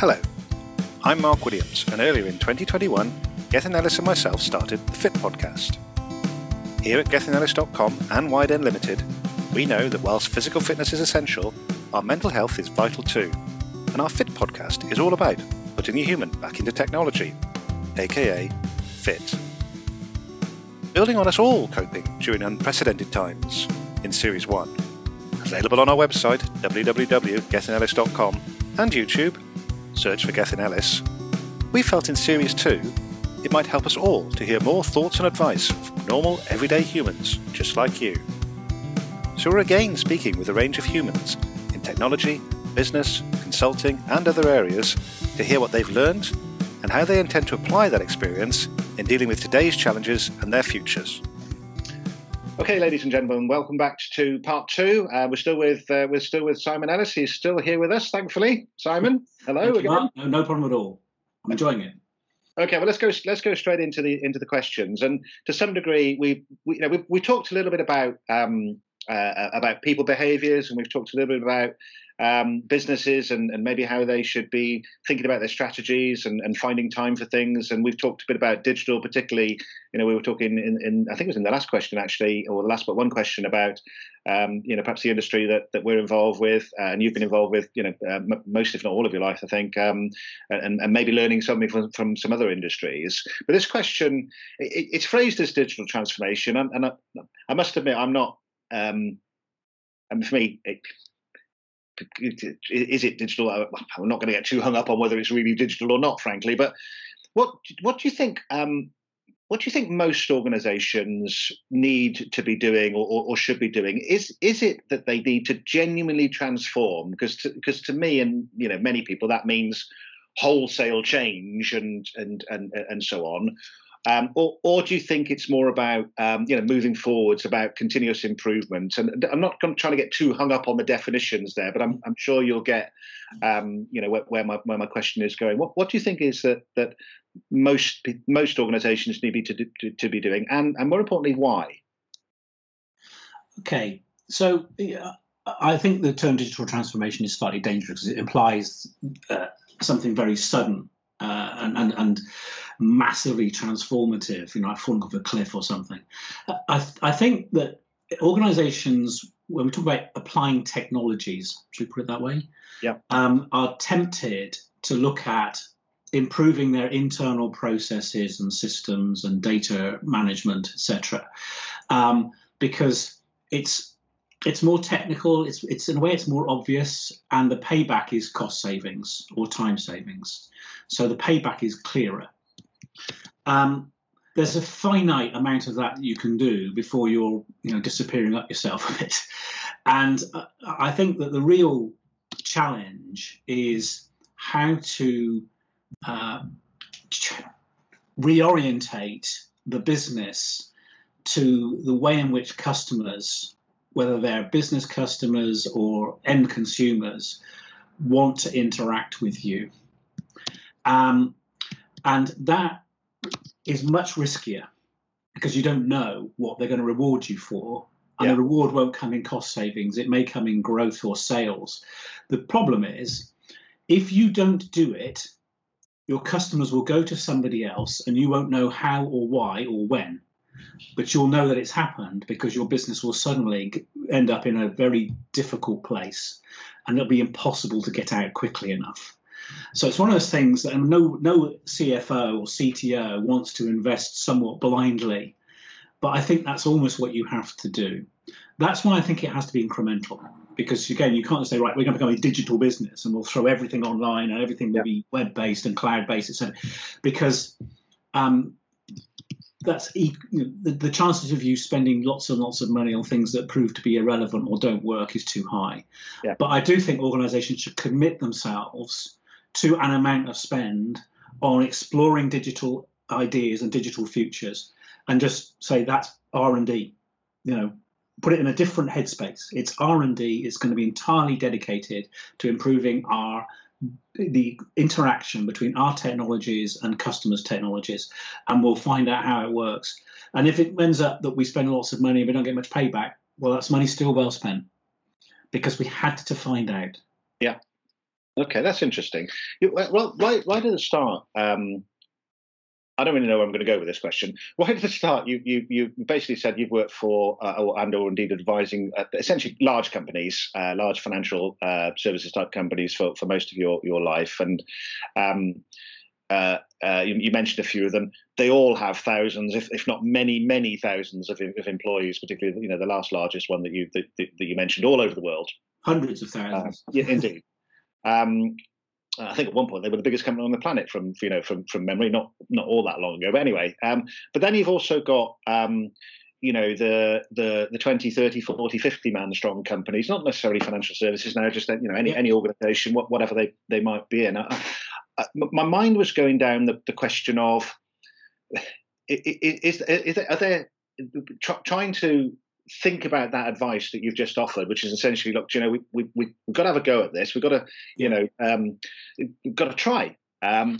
Hello, I'm Mark Williams, and earlier in 2021, Gethin Ellis and myself started the PHIT Podcast. Here at gethinellis.com and Wide End Limited, we know that whilst physical fitness is essential, our mental health is vital too. And our PHIT Podcast is all about putting the human back into technology, aka PHIT. Building on us all coping during unprecedented times in Series 1. Available on our website, www.gethinellis.com, and YouTube, search for Gethin Ellis. We felt in Series 2 it might help us all to hear more thoughts and advice from normal, everyday humans just like you. So we're again speaking with a range of humans in technology, business, consulting, and other areas to hear what they've learned and how they intend to apply that experience in dealing with today's challenges and their futures. Okay, ladies and gentlemen, welcome back to part two. Uh, we're still with uh, we're still with Simon Ellis. He's still here with us, thankfully. Simon, hello again. No, no problem at all. I'm enjoying it. Okay, well let's go let's go straight into the into the questions. And to some degree, we we you know we, we talked a little bit about um, uh, about people behaviours, and we've talked a little bit about um, businesses and, and maybe how they should be thinking about their strategies and, and finding time for things. And we've talked a bit about digital, particularly, you know, we were talking in, in I think it was in the last question actually, or the last but one question about, um, you know, perhaps the industry that, that we're involved with uh, and you've been involved with, you know, uh, m- most if not all of your life, I think, um, and, and maybe learning something from, from some other industries. But this question, it, it's phrased as digital transformation. And, and I, I, must admit, I'm not, um, and for me, it, is it digital? I'm not going to get too hung up on whether it's really digital or not, frankly. But what what do you think? Um, what do you think most organisations need to be doing or, or, or, should be doing? Is is it that they need to genuinely transform? Because because to, to me and you know many people that means wholesale change and and and and so on. Um, or, or, do you think it's more about um, you know moving forwards, about continuous improvement? And I'm not trying to get too hung up on the definitions there, but I'm, I'm sure you'll get um, you know where, where, my where my question is going. What what do you think is that that most most organisations need to, to, to be doing, and and more importantly, why? Okay, so I think the term digital transformation is slightly dangerous because it implies uh, something very sudden uh, and, and, and massively transformative, you know, like falling off a cliff or something. I, I think that organizations, when we talk about applying technologies, should we put it that way? Yeah. Um, are tempted to look at improving their internal processes and systems and data management, etc. Um, because it's it's more technical. It's it's in a way it's more obvious, and the payback is cost savings or time savings. So the payback is clearer. Um, there's a finite amount of that you can do before you're you know disappearing up yourself a bit, and uh, I think that the real challenge is how to uh, reorientate the business to the way in which customers whether they're business customers or end consumers, want to interact with you. Um, and that is much riskier because you don't know what they're going to reward you for. And yeah. the reward won't come in cost savings, it may come in growth or sales. The problem is, if you don't do it, your customers will go to somebody else and you won't know how or why or when but you'll know that it's happened because your business will suddenly end up in a very difficult place and it'll be impossible to get out quickly enough. So it's one of those things that no no CFO or CTO wants to invest somewhat blindly, but I think that's almost what you have to do. That's why I think it has to be incremental because again you can't say right we're going to become a digital business and we'll throw everything online and everything will yeah. be web based and cloud based etc. Because um, that's you know, the, the chances of you spending lots and lots of money on things that prove to be irrelevant or don't work is too high. Yeah. But I do think organisations should commit themselves to an amount of spend on exploring digital ideas and digital futures, and just say that's R and D. You know, put it in a different headspace. It's R and D. It's going to be entirely dedicated to improving our the interaction between our technologies and customers' technologies, and we'll find out how it works. And if it ends up that we spend lots of money and we don't get much payback, well, that's money still well spent because we had to find out. Yeah. Okay, that's interesting. Well, right, right at the start, um, I don't really know where I'm going to go with this question. Right at the start, you you, you basically said you've worked for uh, and or indeed advising uh, essentially large companies, uh, large financial uh, services type companies for, for most of your your life, and um, uh, uh, you, you, mentioned a few of them. They all have thousands, if, if not many, many thousands of, of employees. Particularly, you know, the last largest one that you that, that you mentioned, all over the world. Hundreds of thousands. yeah, indeed. Um, I think at one point they were the biggest company on the planet from you know from from memory, not not all that long ago. But anyway, um, but then you've also got um, you know the the the 20 30 40 50 man strong companies not necessarily financial services now just you know any any organization whatever they they might be in I, I, my mind was going down the, the question of is, is, is, are they trying to think about that advice that you've just offered, which is essentially, look, you know, we, we, we've got to have a go at this. We've got to, you know, um, we've got to try. Um,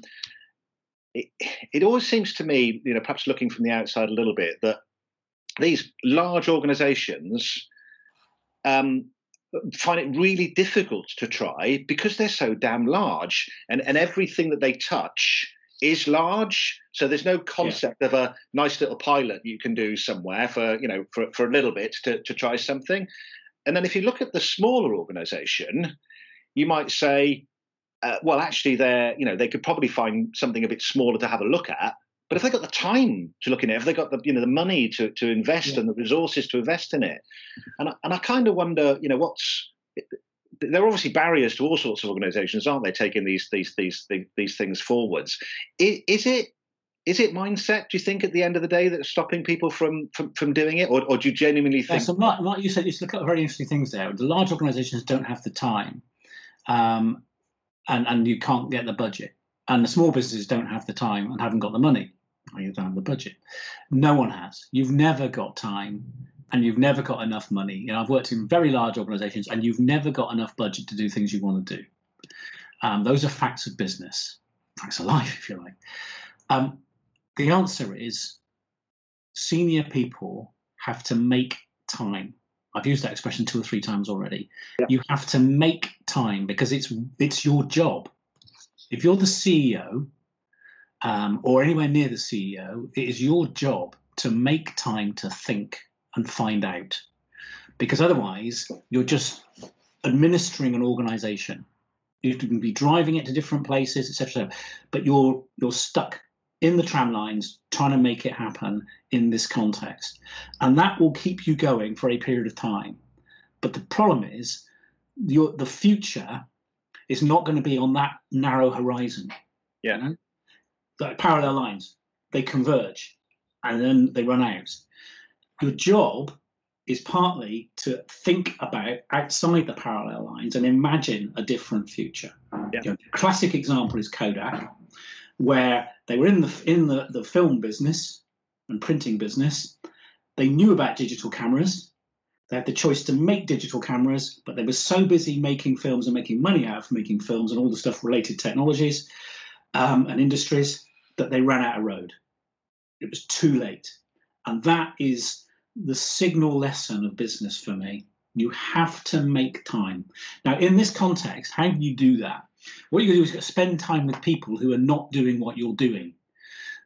it, it always seems to me, you know, perhaps looking from the outside a little bit, that these large organizations um, find it really difficult to try because they're so damn large and, and everything that they touch is large. So there's no concept yeah. of a nice little pilot you can do somewhere for you know for, for a little bit to, to try something. And then if you look at the smaller organization, you might say, uh, well, actually, they're you know they could probably find something a bit smaller to have a look at. But if they got the time to look in it, if they got the you know the money to to invest yeah. and the resources to invest in it, and and I kind of wonder, you know, what's there are obviously barriers to all sorts of organisations, aren't they? Taking these these these these things forwards. Is, is, it is it mindset? Do you think at the end of the day that's stopping people from from, from doing it, or, or do you genuinely think? Yeah, so, like, like you said, you look at very interesting things there. The large organisations don't have the time, um, and and you can't get the budget, and the small businesses don't have the time and haven't got the money. Or You don't have the budget. No one has. You've never got time and you've never got enough money. You know, I've worked in very large organizations and you've never got enough budget to do things you want to do. Um, those are facts of business, facts of life, if you like. Um, the answer is senior people have to make time. I've used that expression two or three times already. Yeah. You have to make time because it's it's your job. If you're the CEO um, or anywhere near the CEO, it is your job to make time to think and find out. Because otherwise, you're just administering an organization. You can be driving it to different places, etc. But you're you're stuck in the tram lines trying to make it happen in this context. And that will keep you going for a period of time. But the problem is your the future is not going to be on that narrow horizon. Yeah. You know? Like parallel lines, they converge and then they run out your job is partly to think about outside the parallel lines and imagine a different future. Yeah. You know, classic example is Kodak, where they were in the in the, the film business and printing business. They knew about digital cameras. They had the choice to make digital cameras, but they were so busy making films and making money out of making films and all the stuff related technologies um, and industries that they ran out of road. It was too late. And that is the signal lesson of business for me. You have to make time. Now, in this context, how do you do that? What you do is spend time with people who are not doing what you're doing.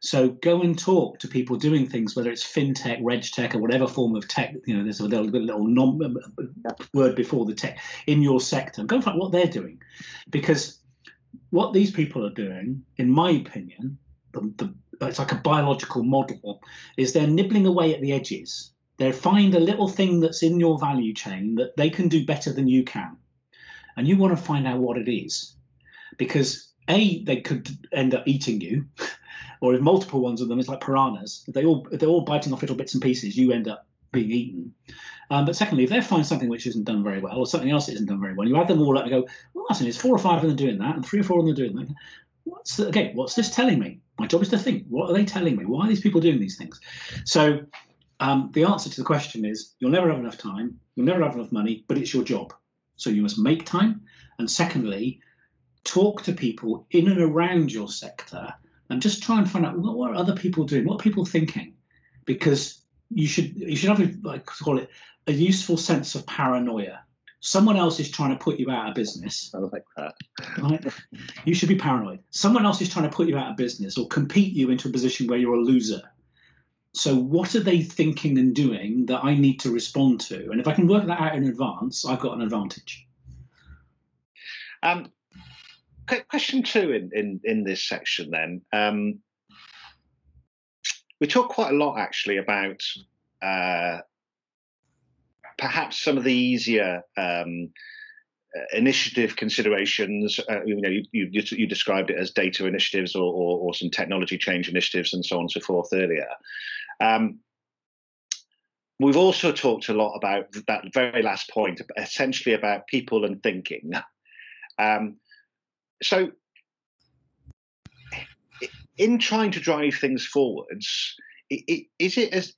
So go and talk to people doing things, whether it's fintech, regtech, or whatever form of tech. You know, there's a little, little non, uh, uh, uh, word before the tech in your sector. Go find what they're doing, because what these people are doing, in my opinion, the, the, it's like a biological model, is they're nibbling away at the edges they find a little thing that's in your value chain that they can do better than you can. And you want to find out what it is. Because A, they could end up eating you, or if multiple ones of them, it's like piranhas. If they all if they're all biting off little bits and pieces, you end up being eaten. Um, but secondly, if they find something which isn't done very well, or something else isn't done very well, you add them all up and go, well, that's There's four or five of them doing that, and three or four of them doing that. What's the, okay? What's this telling me? My job is to think. What are they telling me? Why are these people doing these things? So um, the answer to the question is you'll never have enough time, you'll never have enough money, but it's your job. So you must make time. And secondly, talk to people in and around your sector and just try and find out what, what are other people doing, what are people thinking, because you should you should have a, like call it a useful sense of paranoia. Someone else is trying to put you out of business. I like that. Right? you should be paranoid. Someone else is trying to put you out of business or compete you into a position where you're a loser. So, what are they thinking and doing that I need to respond to? And if I can work that out in advance, I've got an advantage. Um, question two in, in, in this section then. Um, we talk quite a lot actually about uh, perhaps some of the easier um, uh, initiative considerations. Uh, you know, you, you, you, described it as data initiatives or, or, or, some technology change initiatives and so on and so forth earlier. Um, we've also talked a lot about that very last point, essentially about people and thinking. Um, so, in trying to drive things forwards, is it as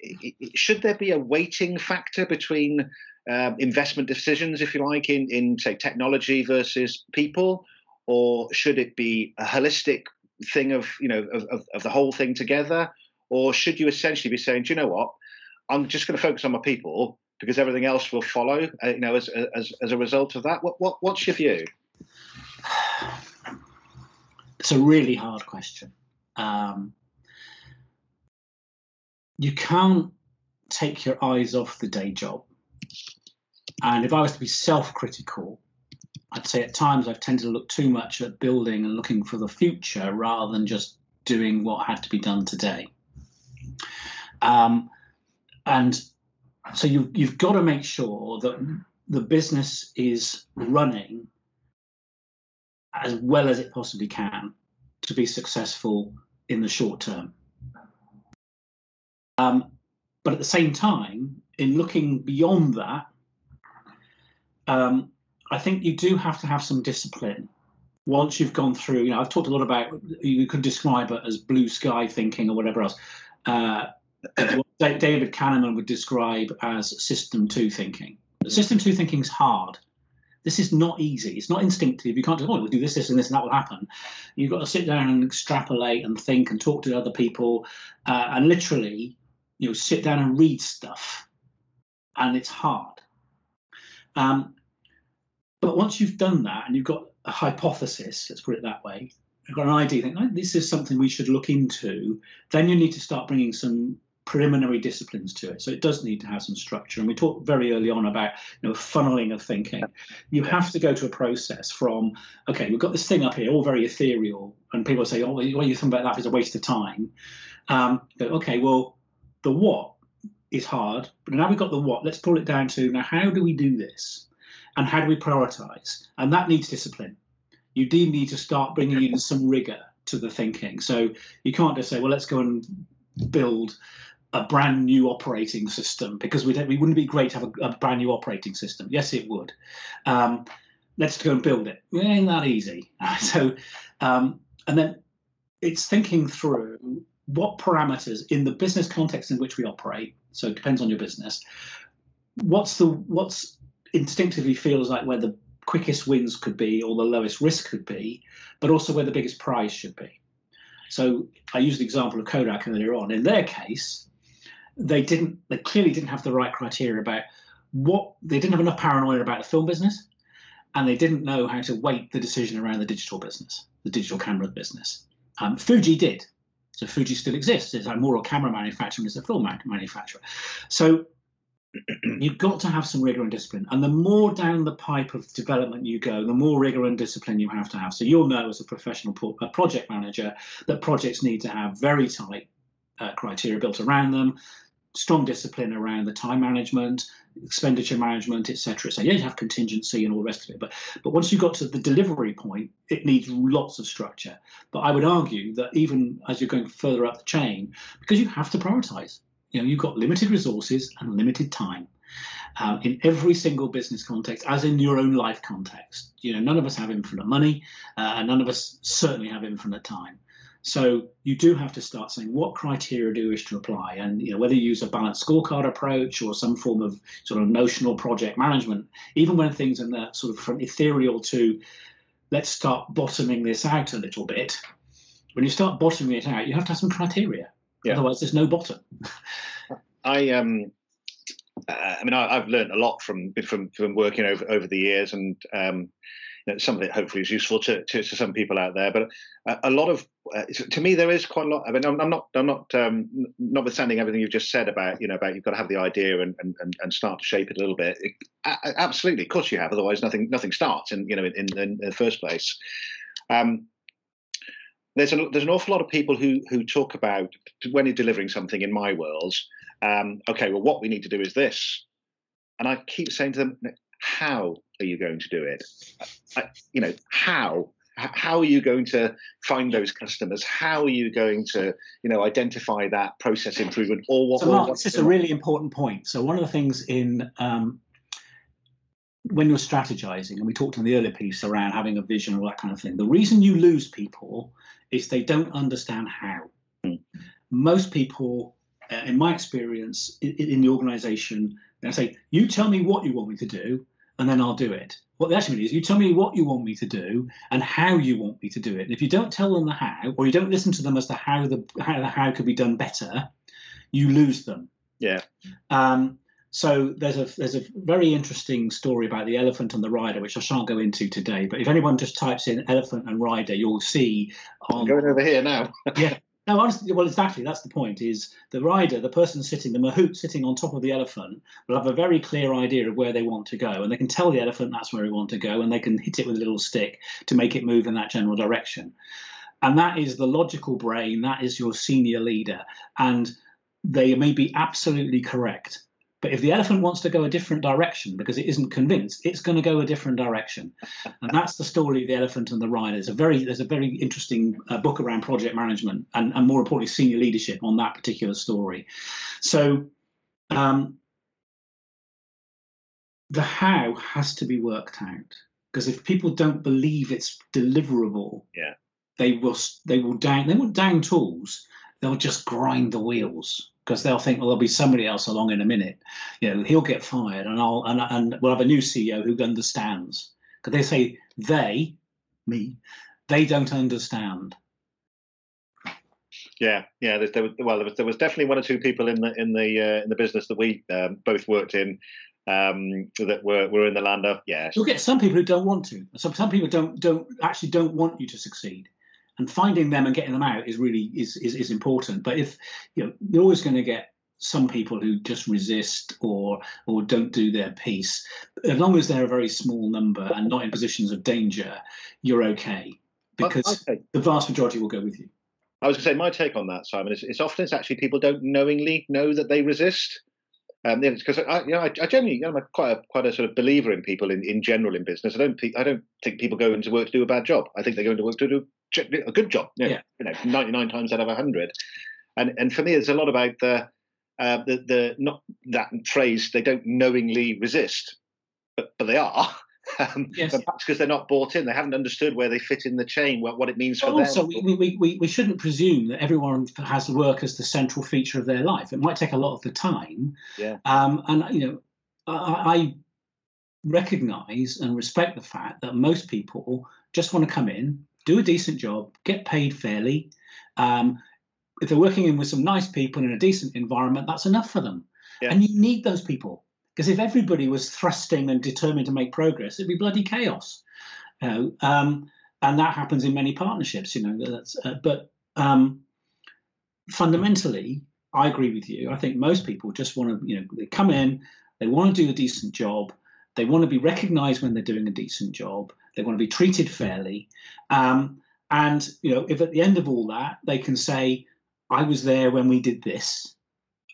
should there be a weighting factor between um, investment decisions, if you like, in in say technology versus people, or should it be a holistic thing of you know of, of, of the whole thing together, or should you essentially be saying, do you know what, I'm just going to focus on my people because everything else will follow, uh, you know, as, as as a result of that. What what what's your view? It's a really hard question. Um, you can't take your eyes off the day job. And if I was to be self critical, I'd say at times I've tended to look too much at building and looking for the future rather than just doing what had to be done today. Um, and so you, you've got to make sure that the business is running as well as it possibly can to be successful in the short term. Um, but at the same time, in looking beyond that, um, I think you do have to have some discipline. Once you've gone through, you know, I've talked a lot about, you could describe it as blue sky thinking or whatever else. Uh, David Kahneman would describe as system two thinking. System two thinking is hard. This is not easy. It's not instinctive. You can't just, oh, we'll do this, this, and this, and that will happen. You've got to sit down and extrapolate and think and talk to other people uh, and literally you know sit down and read stuff, and it's hard. Um, but once you've done that and you've got a hypothesis, let's put it that way, got an idea, think this is something we should look into. Then you need to start bringing some preliminary disciplines to it. So it does need to have some structure. And we talked very early on about you know funneling of thinking. You have to go to a process from okay, we've got this thing up here, all very ethereal, and people say, oh, what you think about that is a waste of time. Um, okay, well, the what is hard, but now we've got the what. Let's pull it down to now how do we do this, and how do we prioritize? And that needs discipline. You do need to start bringing in some rigor to the thinking. So you can't just say, well, let's go and build a brand new operating system because we we wouldn't be great to have a, a, brand new operating system. Yes, it would. Um, let's go and build it. It ain't that easy. so, um, and then it's thinking through what parameters in the business context in which we operate. So it depends on your business. What's the what's instinctively feels like where the quickest wins could be or the lowest risk could be, but also where the biggest prize should be. So I used the example of Kodak earlier on. In their case, they didn't they clearly didn't have the right criteria about what they didn't have enough paranoia about the film business and they didn't know how to weight the decision around the digital business, the digital camera business. Um, Fuji did. So Fuji still exists. It's a more a camera manufacturer than it's a film manufacturer. So you've got to have some rigor and discipline. And the more down the pipe of development you go, the more rigor and discipline you have to have. So you'll know as a professional a project manager that projects need to have very tight uh, criteria built around them, strong discipline around the time management, expenditure management, etc. So you have contingency and all the rest of it. But but once you got to the delivery point, it needs lots of structure. But I would argue that even as you're going further up the chain, because you have to prioritize. You know, you've got limited resources and limited time. Uh, in every single business context, as in your own life context, you know, none of us have infinite money, uh, and none of us certainly have infinite time. So you do have to start saying what criteria do you wish to apply, and you know whether you use a balanced scorecard approach or some form of sort of notional project management. Even when things are that sort of from ethereal to let's start bottoming this out a little bit. When you start bottoming it out, you have to have some criteria. Yeah. Otherwise, there's no bottom. I um, uh, I mean, I, have learned a lot from from from working over over the years, and um, you know, some of it hopefully is useful to, to, to some people out there. But a, a lot of uh, to me, there is quite a lot. I mean, I'm, I'm not I'm not um, notwithstanding everything you've just said about you know about you've got to have the idea and and, and start to shape it a little bit. It, absolutely, of course you have. Otherwise, nothing nothing starts. In you know in, in, in the first place. Um, there's, a, there's an awful lot of people who who talk about when you're delivering something in my world um, okay, well, what we need to do is this. And I keep saying to them, how are you going to do it? I, you know, how? How are you going to find those customers? How are you going to, you know, identify that process improvement or what? So, Mark, this is a really important point. So, one of the things in um, when you're strategizing, and we talked in the earlier piece around having a vision or that kind of thing, the reason you lose people is they don't understand how. Mm. Most people uh, in my experience in, in the organization, they say, you tell me what you want me to do, and then I'll do it. What they actually mean is, you tell me what you want me to do and how you want me to do it. And if you don't tell them the how, or you don't listen to them as to how the how the how could be done better, you lose them. Yeah. Um, so there's a there's a very interesting story about the elephant and the rider, which I shan't go into today. But if anyone just types in elephant and rider, you'll see. On, I'm going over here now. yeah, no, honestly, well, exactly. That's the point. Is the rider, the person sitting, the mahout sitting on top of the elephant, will have a very clear idea of where they want to go, and they can tell the elephant that's where we want to go, and they can hit it with a little stick to make it move in that general direction. And that is the logical brain. That is your senior leader, and they may be absolutely correct. But if the elephant wants to go a different direction because it isn't convinced, it's going to go a different direction. And that's the story of the elephant and the rider. There's a very there's a very interesting uh, book around project management and, and more importantly senior leadership on that particular story. So um, the how has to be worked out because if people don't believe it's deliverable, yeah, they will they will down they won't down tools. They'll just grind the wheels because they'll think, well, there'll be somebody else along in a minute. You know, he'll get fired, and I'll and, and we'll have a new CEO who understands. Because they say they, me, they don't understand. Yeah, yeah. There, there was, well, there was, there was definitely one or two people in the in the uh, in the business that we um, both worked in um, that were were in the land of yeah. You'll get some people who don't want to. Some some people don't don't actually don't want you to succeed and finding them and getting them out is really is is, is important. But if you know, you're always going to get some people who just resist or or don't do their piece. As long as they're a very small number and not in positions of danger, you're okay because the vast majority will go with you. I was going to say my take on that, Simon, is it's often it's actually people don't knowingly know that they resist. Um, because I, you know, I, I generally, you know, I'm quite a quite a sort of believer in people in, in general in business. I don't I don't think people go into work to do a bad job. I think they go into work to do a good job. You know, yeah. you know 99 times out of 100. And and for me, it's a lot about the uh, the the not that phrase. They don't knowingly resist, but but they are. Um, yes. Perhaps because they're not bought in, they haven't understood where they fit in the chain, what, what it means for also, them. Also, we, we, we shouldn't presume that everyone has work as the central feature of their life. It might take a lot of the time. Yeah. Um, and you know, I, I recognise and respect the fact that most people just want to come in, do a decent job, get paid fairly. Um, if they're working in with some nice people in a decent environment, that's enough for them. Yeah. And you need those people because if everybody was thrusting and determined to make progress, it'd be bloody chaos. You know, um, and that happens in many partnerships. You know, that's, uh, but um, fundamentally, I agree with you. I think most people just want to, you know, they come in, they want to do a decent job, they want to be recognised when they're doing a decent job, they want to be treated fairly. Um, and you know, if at the end of all that they can say, "I was there when we did this,"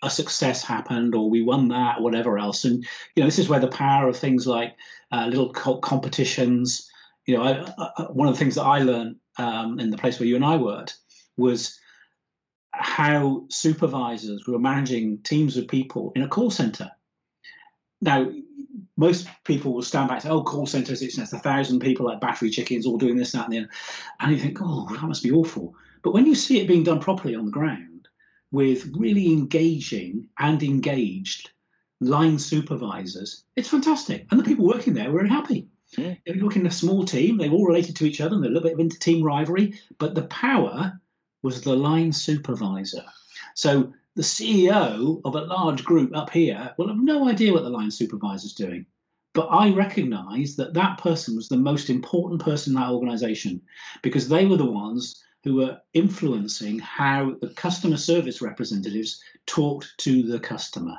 a success happened, or we won that, or whatever else. And you know, this is where the power of things like uh, little competitions. You know, I, I, one of the things that I learned um, in the place where you and I worked was how supervisors were managing teams of people in a call center. Now, most people will stand back and say, oh, call centers, it's, it's a thousand people like battery chickens all doing this, that, and the other. And you think, oh, that must be awful. But when you see it being done properly on the ground with really engaging and engaged line supervisors, it's fantastic. And the people working there were happy. Yeah. If you look in a small team, they all related to each other and a little bit of inter-team rivalry, but the power was the line supervisor. So the CEO of a large group up here will have no idea what the line supervisor is doing. But I recognize that that person was the most important person in that organization because they were the ones who were influencing how the customer service representatives talked to the customer.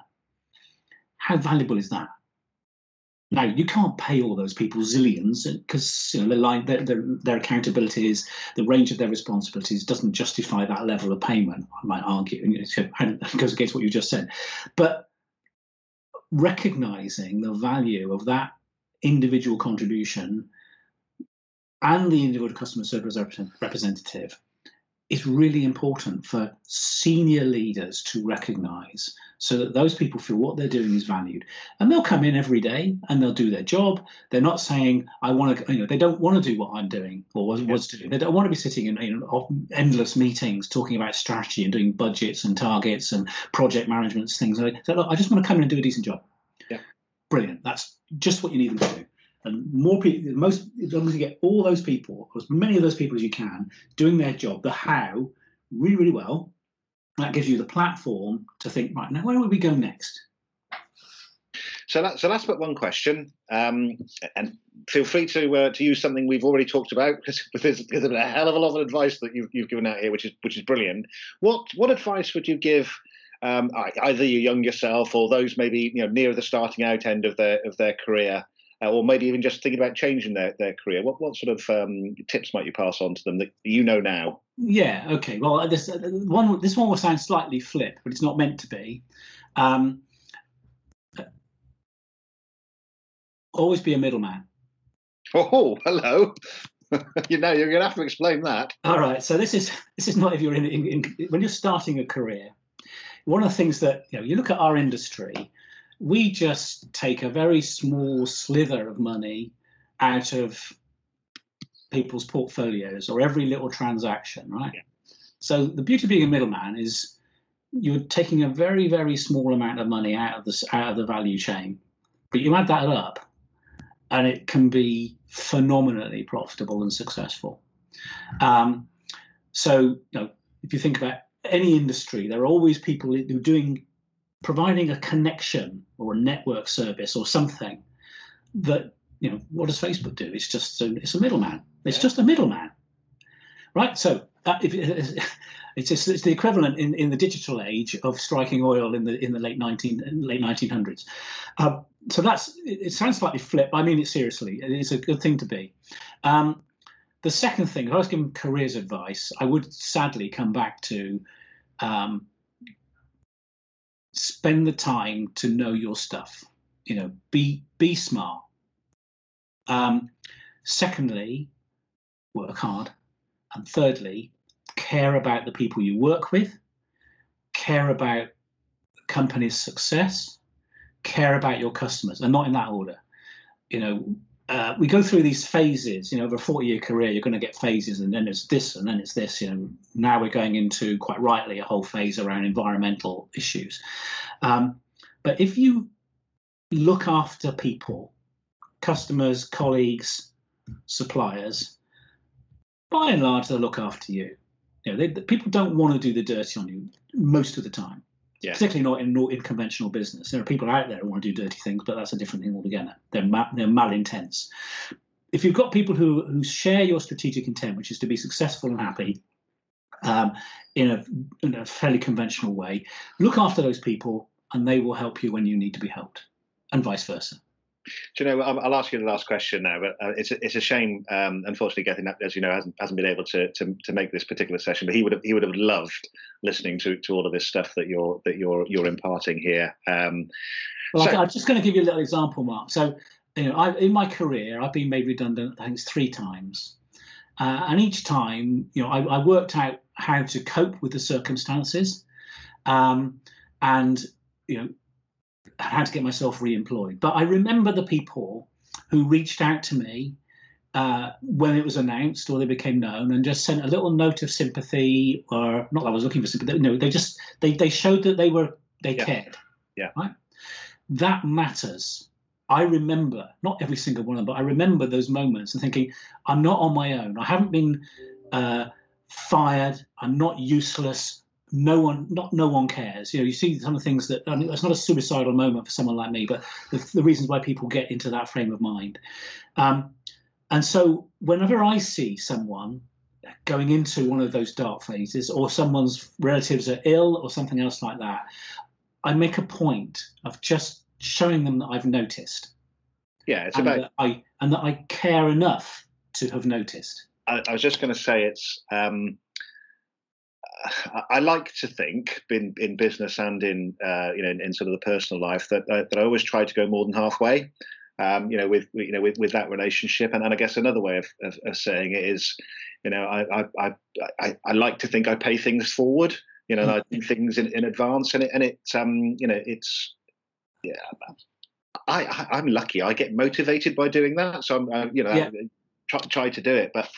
How valuable is that? Now you can't pay all those people zillions because you know, line, their, their, their accountabilities, the range of their responsibilities doesn't justify that level of payment. I might argue, and it goes against what you just said. But recognizing the value of that individual contribution and the individual customer service representative is really important for senior leaders to recognize so that those people feel what they're doing is valued. And they'll come in every day and they'll do their job. They're not saying, I want to, you know, they don't want to do what I'm doing or was, was doing. They don't want to be sitting in you know, endless meetings talking about strategy and doing budgets and targets and project management things. So, look, I just want to come in and do a decent job. Yeah. Brilliant. That's just what you need them to do and more people, most as long as you get all those people, as many of those people as you can, doing their job, the how, really, really well, that gives you the platform to think, right, now where would we go next? So, so last but one question, um, and feel free to uh, to use something we've already talked about because there's, there's a hell of a lot of advice that you've, you've given out here, which is which is brilliant. What what advice would you give um, either your younger self or those maybe you know near the starting out end of their of their career uh, or maybe even just thinking about changing their, their career, what, what sort of um, tips might you pass on to them that you know now? Yeah, okay. Well, uh, this uh, one this one will sound slightly flip, but it's not meant to be. Um, always be a middleman. Oh, hello. you know, you're going to have to explain that. All right. So this is this is not if you're in, in, in when you're starting a career. One of the things that you know, you look at our industry we just take a very small slither of money out of people's portfolios or every little transaction, right? Yeah. So the beauty of being a middleman is you're taking a very, very small amount of money out of the out of the value chain, but you add that up, and it can be phenomenally profitable and successful. Um, so, you know, if you think about any industry, there are always people who are doing providing a connection or a network service or something that you know what does Facebook do? It's just a, it's a middleman. It's yeah. just a middleman, right? So uh, if, it's, it's, the equivalent in, in the digital age of striking oil in the in the late nineteen late nineteen hundreds. Uh, so that's it, it, sounds slightly flip. But I mean it seriously. It's a good thing to be. Um, the second thing, if I was giving careers advice, I would sadly come back to um, spend the time to know your stuff. You know, be be smart. Um, secondly, work hard, and thirdly, care about the people you work with, care about the company's success, care about your customers, and not in that order. You know, uh, we go through these phases. You know, over a 40 year career, you're going to get phases, and then it's this, and then it's this. You know, now we're going into quite rightly a whole phase around environmental issues. Um, but if you look after people, customers, colleagues, suppliers, by and large, they'll look after you. You know, they, people don't want to do the dirty on you most of the time yeah. particularly not in, in conventional business. There are people out there who want to do dirty things, but that's a different thing altogether. They're ma- they're malintents. If you've got people who who share your strategic intent, which is to be successful and happy, um, in a in a fairly conventional way, look after those people, and they will help you when you need to be helped, and vice versa. Do you know? I'll ask you the last question now, but uh, it's a, it's a shame. Um, unfortunately, Gethin as you know, hasn't hasn't been able to, to to make this particular session. But he would have he would have loved listening to, to all of this stuff that you're that you're you're imparting here. Um, well, so, I'm just going to give you a little example, Mark. So, you know, I, in my career, I've been made redundant. I think it's three times, uh, and each time, you know, I, I, worked out how to cope with the circumstances, um, and you know, how to get myself re-employed. But I remember the people who reached out to me uh, when it was announced or they became known and just sent a little note of sympathy or not that I was looking for sympathy. No, they just they they showed that they were they yeah. cared. Yeah. Right. That matters. I remember not every single one of them, but I remember those moments and thinking, I'm not on my own. I haven't been uh, fired. I'm not useless. No one not no one cares. You know you see some of the things that I mean, it's not a suicidal moment for someone like me but the, the reasons why people get into that frame of mind. Um, and so whenever i see someone going into one of those dark phases or someone's relatives are ill or something else like that i make a point of just showing them that i've noticed. Yeah it's and about that i and that i care enough to have noticed. I, I was just going to say it's. Um, I, I like to think in in business and in uh, you know in, in sort of the personal life that uh, that I always try to go more than halfway. Um, you know, with you know with, with that relationship, and, and I guess another way of, of, of saying it is, you know, I, I I I like to think I pay things forward. You know, I do things in, in advance, and it and it's um you know it's yeah. I, I am lucky. I get motivated by doing that, so I'm uh, you know Yeah. try, try to do it, but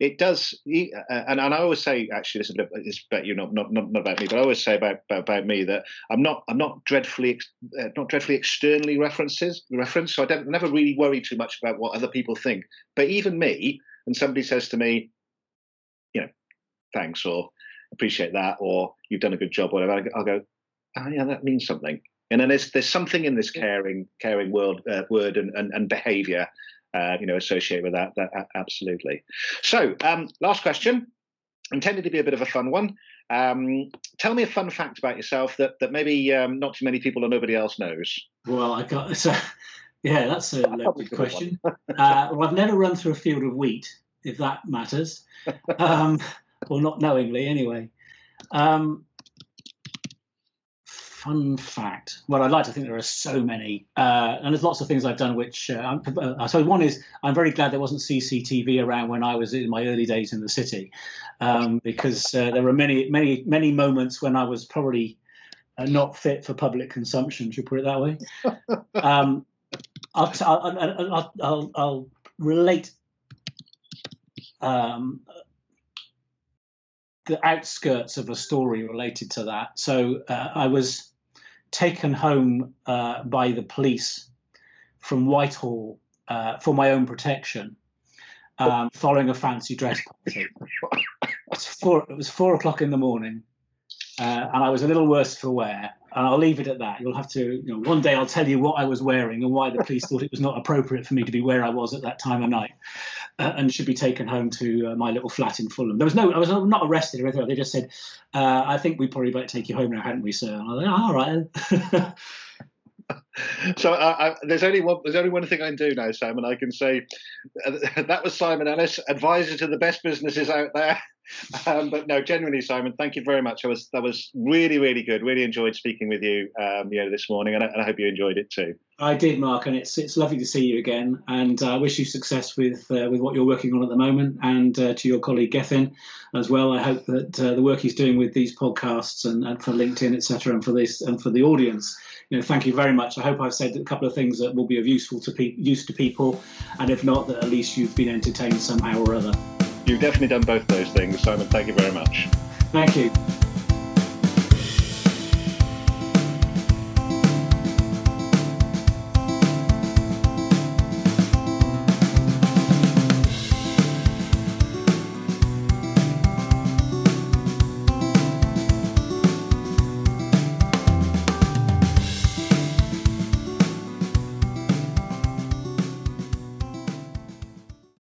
it does. And, and I always say, actually, this is about, it's about you, not, not not not about me, but I always say about about, about me that I'm not I'm not dreadfully uh, not dreadfully externally references reference, so I don't never really worry too much about what other people think. But even me, and somebody says to me, you know, thanks or appreciate that, or you've done a good job, or whatever, I'll go, oh yeah, that means something. And then there's there's something in this caring caring world uh, word and and, and behaviour, uh, you know, associated with that. That absolutely. So, um, last question, intended to be a bit of a fun one. Um, tell me a fun fact about yourself that that maybe um, not too many people or nobody else knows. Well, I got so yeah, that's a loaded question. Uh, well, I've never run through a field of wheat, if that matters, um, or not knowingly anyway. Um, fun fact. Well, I'd like to think there are so many, uh, and there's lots of things I've done which uh, uh, so one is I'm very glad there wasn't CCTV around when I was in my early days in the city, um, because uh, there were many, many, many moments when I was probably uh, not fit for public consumption. Should we put it that way? um, I'll, t- I'll, I'll, I'll, I'll, I'll relate um, the outskirts of a story related to that. So uh, I was taken home uh, by the police from Whitehall uh, for my own protection, um, following a fancy dress party. It was four, it was four o'clock in the morning, uh, and I was a little worse for wear. And I'll leave it at that. You'll have to, you know, one day I'll tell you what I was wearing and why the police thought it was not appropriate for me to be where I was at that time of night, uh, and should be taken home to uh, my little flat in Fulham. There was no, I was not arrested or anything. They just said, uh, "I think we probably better take you home now, hadn't we, sir?" And I was like, "Oh, "All right." So I, I, there's only one there's only one thing I can do now, Simon. I can say uh, that was Simon Ellis, advisor to the best businesses out there. Um, but no, genuinely, Simon, thank you very much. I was that was really really good. Really enjoyed speaking with you, um, you know, this morning, and I, and I hope you enjoyed it too. I did, Mark, and it's it's lovely to see you again. And I wish you success with uh, with what you're working on at the moment, and uh, to your colleague Gethin as well. I hope that uh, the work he's doing with these podcasts and, and for LinkedIn, etc., and for this and for the audience, you know, thank you very much. I hope I've said a couple of things that will be of useful to pe- use to people, and if not, that at least you've been entertained somehow or other. You've definitely done both those things, Simon. Thank you very much. Thank you.